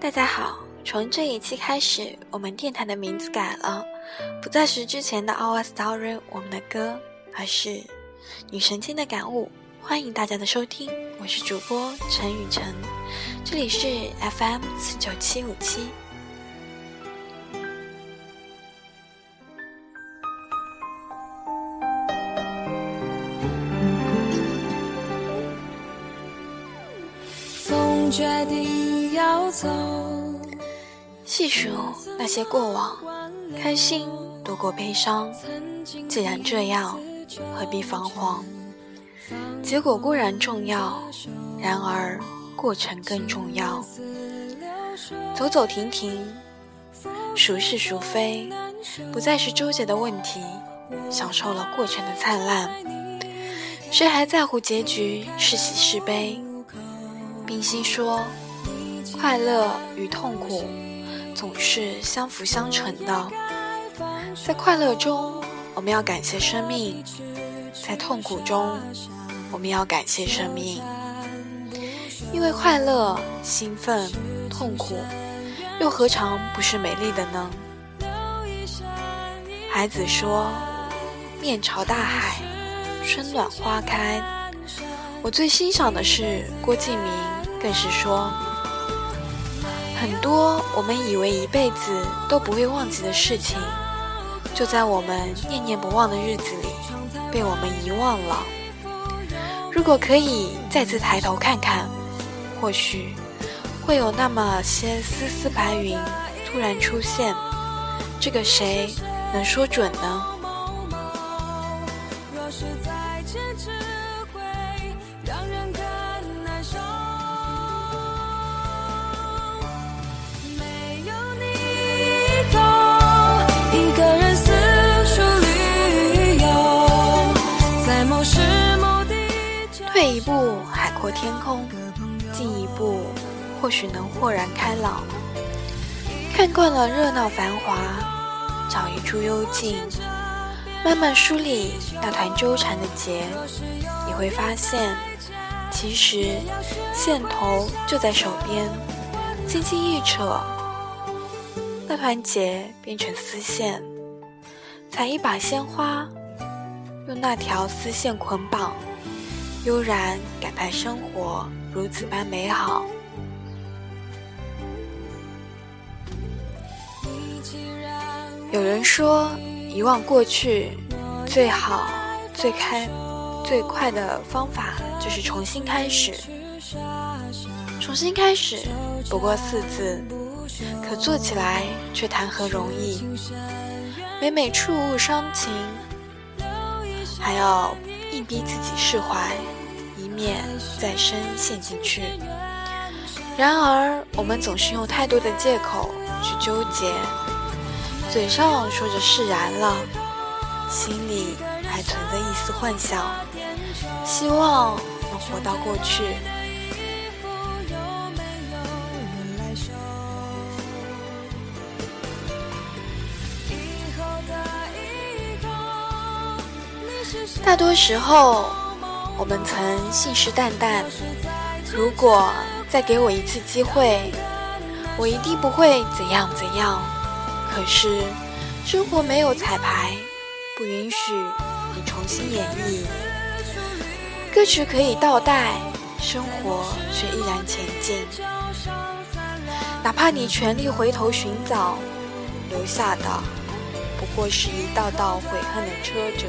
大家好，从这一期开始，我们电台的名字改了，不再是之前的 Our Story 我们的歌，而是女神经的感悟。欢迎大家的收听，我是主播陈雨辰，这里是 FM 四九七五七。风决定要走。细数那些过往，开心多过悲伤。既然这样，何必彷徨？结果固然重要，然而过程更重要。走走停停，孰是孰非，不再是纠结的问题。享受了过程的灿烂，谁还在乎结局是喜是悲？冰心说：“快乐与痛苦总是相辅相成的，在快乐中，我们要感谢生命；在痛苦中，我们要感谢生命，因为快乐、兴奋、痛苦，又何尝不是美丽的呢？”孩子说。面朝大海，春暖花开。我最欣赏的是郭敬明，更是说，很多我们以为一辈子都不会忘记的事情，就在我们念念不忘的日子里，被我们遗忘了。如果可以再次抬头看看，或许会有那么些丝丝白云突然出现。这个谁能说准呢？一步，海阔天空；进一步，或许能豁然开朗。看惯了热闹繁华，找一处幽静，慢慢梳理那团纠缠的结，你会发现，其实线头就在手边，轻轻一扯，那团结变成丝线。采一把鲜花，用那条丝线捆绑。悠然感叹生活如此般美好。有人说，遗忘过去最好、最开、最快的方法就是重新开始。重新开始不过四字，可做起来却谈何容易。每每触物伤情，还要。硬逼自己释怀，以免再深陷进去。然而，我们总是用太多的借口去纠结，嘴上说着释然了，心里还存着一丝幻想，希望能活到过去。大多时候，我们曾信誓旦旦，如果再给我一次机会，我一定不会怎样怎样。可是，生活没有彩排，不允许你重新演绎。歌曲可以倒带，生活却依然前进。哪怕你全力回头寻找，留下的不过是一道道悔恨的车辙。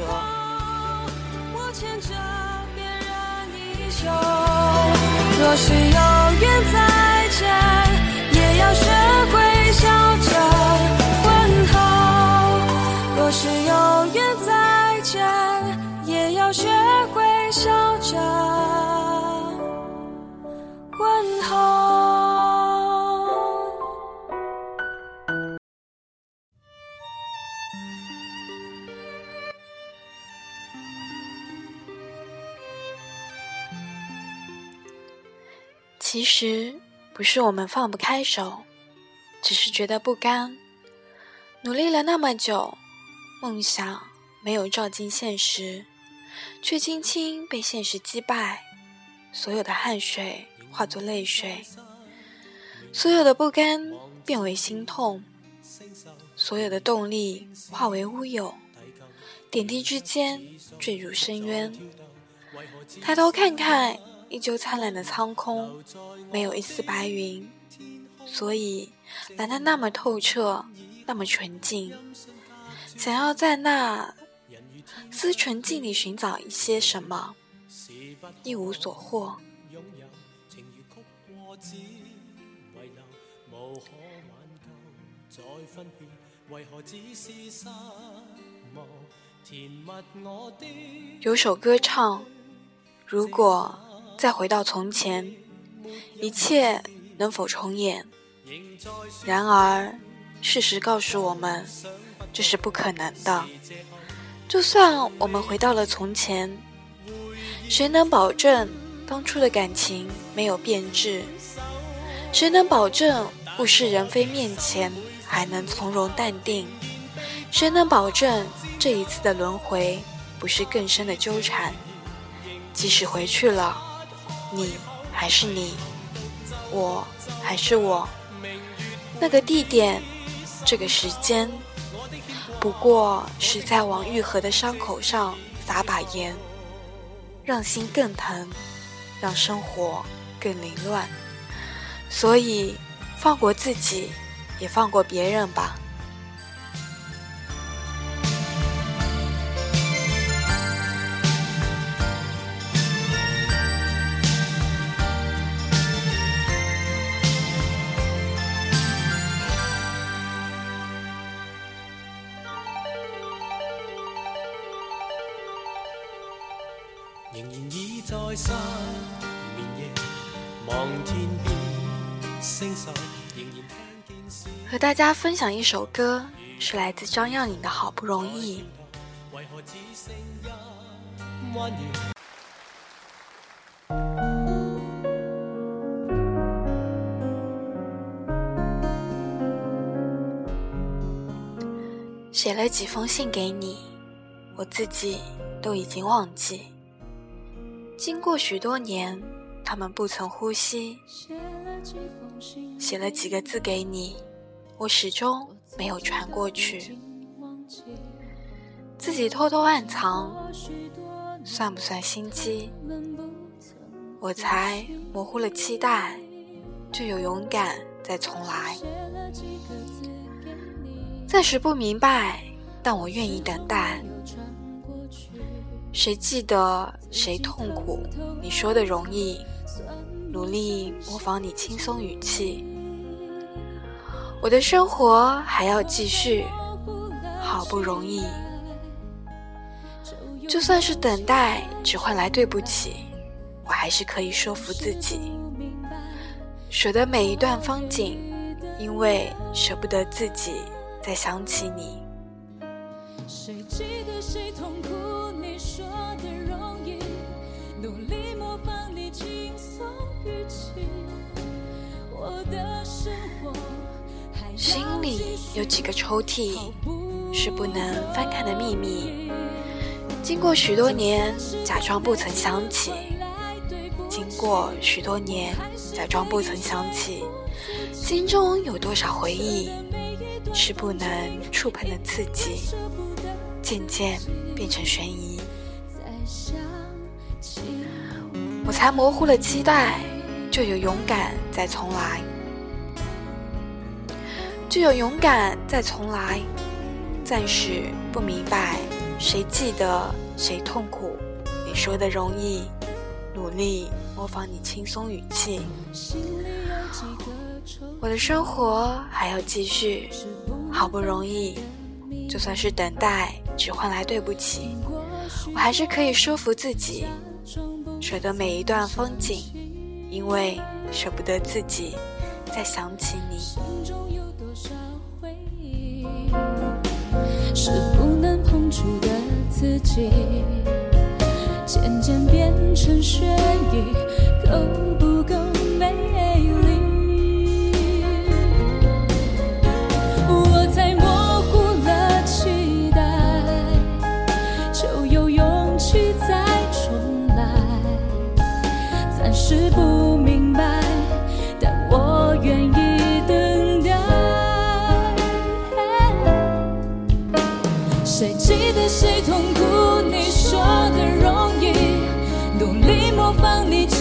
若是有缘再见，也要学会笑着问候。若是有缘再见，也要学会笑着。其实不是我们放不开手，只是觉得不甘。努力了那么久，梦想没有照进现实，却轻轻被现实击败。所有的汗水化作泪水，所有的不甘变为心痛，所有的动力化为乌有，点滴之间坠入深渊。抬头看看，依旧灿烂的苍空，没有一丝白云，所以蓝得那么透彻，那么纯净。想要在那丝纯净里寻找一些什么，一无所获。有首歌唱：如果再回到从前，一切能否重演？然而，事实告诉我们，这是不可能的。就算我们回到了从前，谁能保证当初的感情没有变质？谁能保证物是人非面前？还能从容淡定，谁能保证这一次的轮回不是更深的纠缠？即使回去了，你还是你，我还是我，那个地点，这个时间，不过是在往愈合的伤口上撒把盐，让心更疼，让生活更凌乱。所以，放过自己。也放过别人吧。在山眠夜，望天边星宿，仍然。和大家分享一首歌，是来自张靓颖的《好不容易》。写了几封信给你，我自己都已经忘记。经过许多年，他们不曾呼吸。写了几个字给你，我始终没有传过去。自己偷偷暗藏，算不算心机？我才模糊了期待，就有勇敢再重来。暂时不明白，但我愿意等待。谁记得谁痛苦？你说的容易，努力模仿你轻松语气。我的生活还要继续，好不容易，就算是等待只换来对不起，我还是可以说服自己，舍得每一段风景，因为舍不得自己再想起你。谁记得谁痛苦？你说的容易，努力模仿你轻松语气我的生活。心里有几个抽屉是不能翻看的秘密，经过许多年，假装不曾想起；经过许多年，假装不曾想起。心中有多少回忆是不能触碰的刺激，渐渐变成悬疑。我才模糊了期待，就有勇敢再重来。就有勇敢再重来，暂时不明白，谁记得谁痛苦？你说的容易，努力模仿你轻松语气。我的生活还要继续，好不容易，就算是等待只换来对不起，我还是可以说服自己，舍得每一段风景，因为舍不得自己再想起你。是不能碰触的自己，渐渐变成悬疑，够不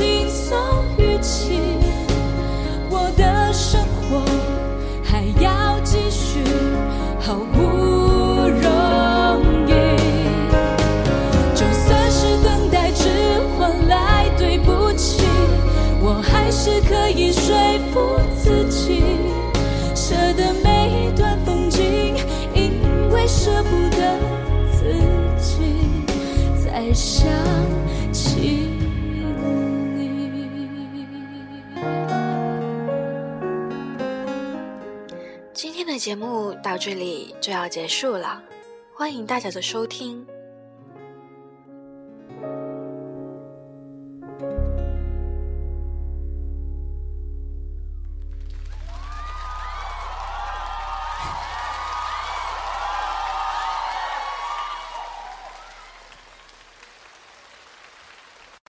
轻松语气，我的生活还要继续，好不容易。就算是等待只换来对不起，我还是可以说服自己，舍得每一段风景，因为舍不得自己。在。想节目到这里就要结束了，欢迎大家的收听。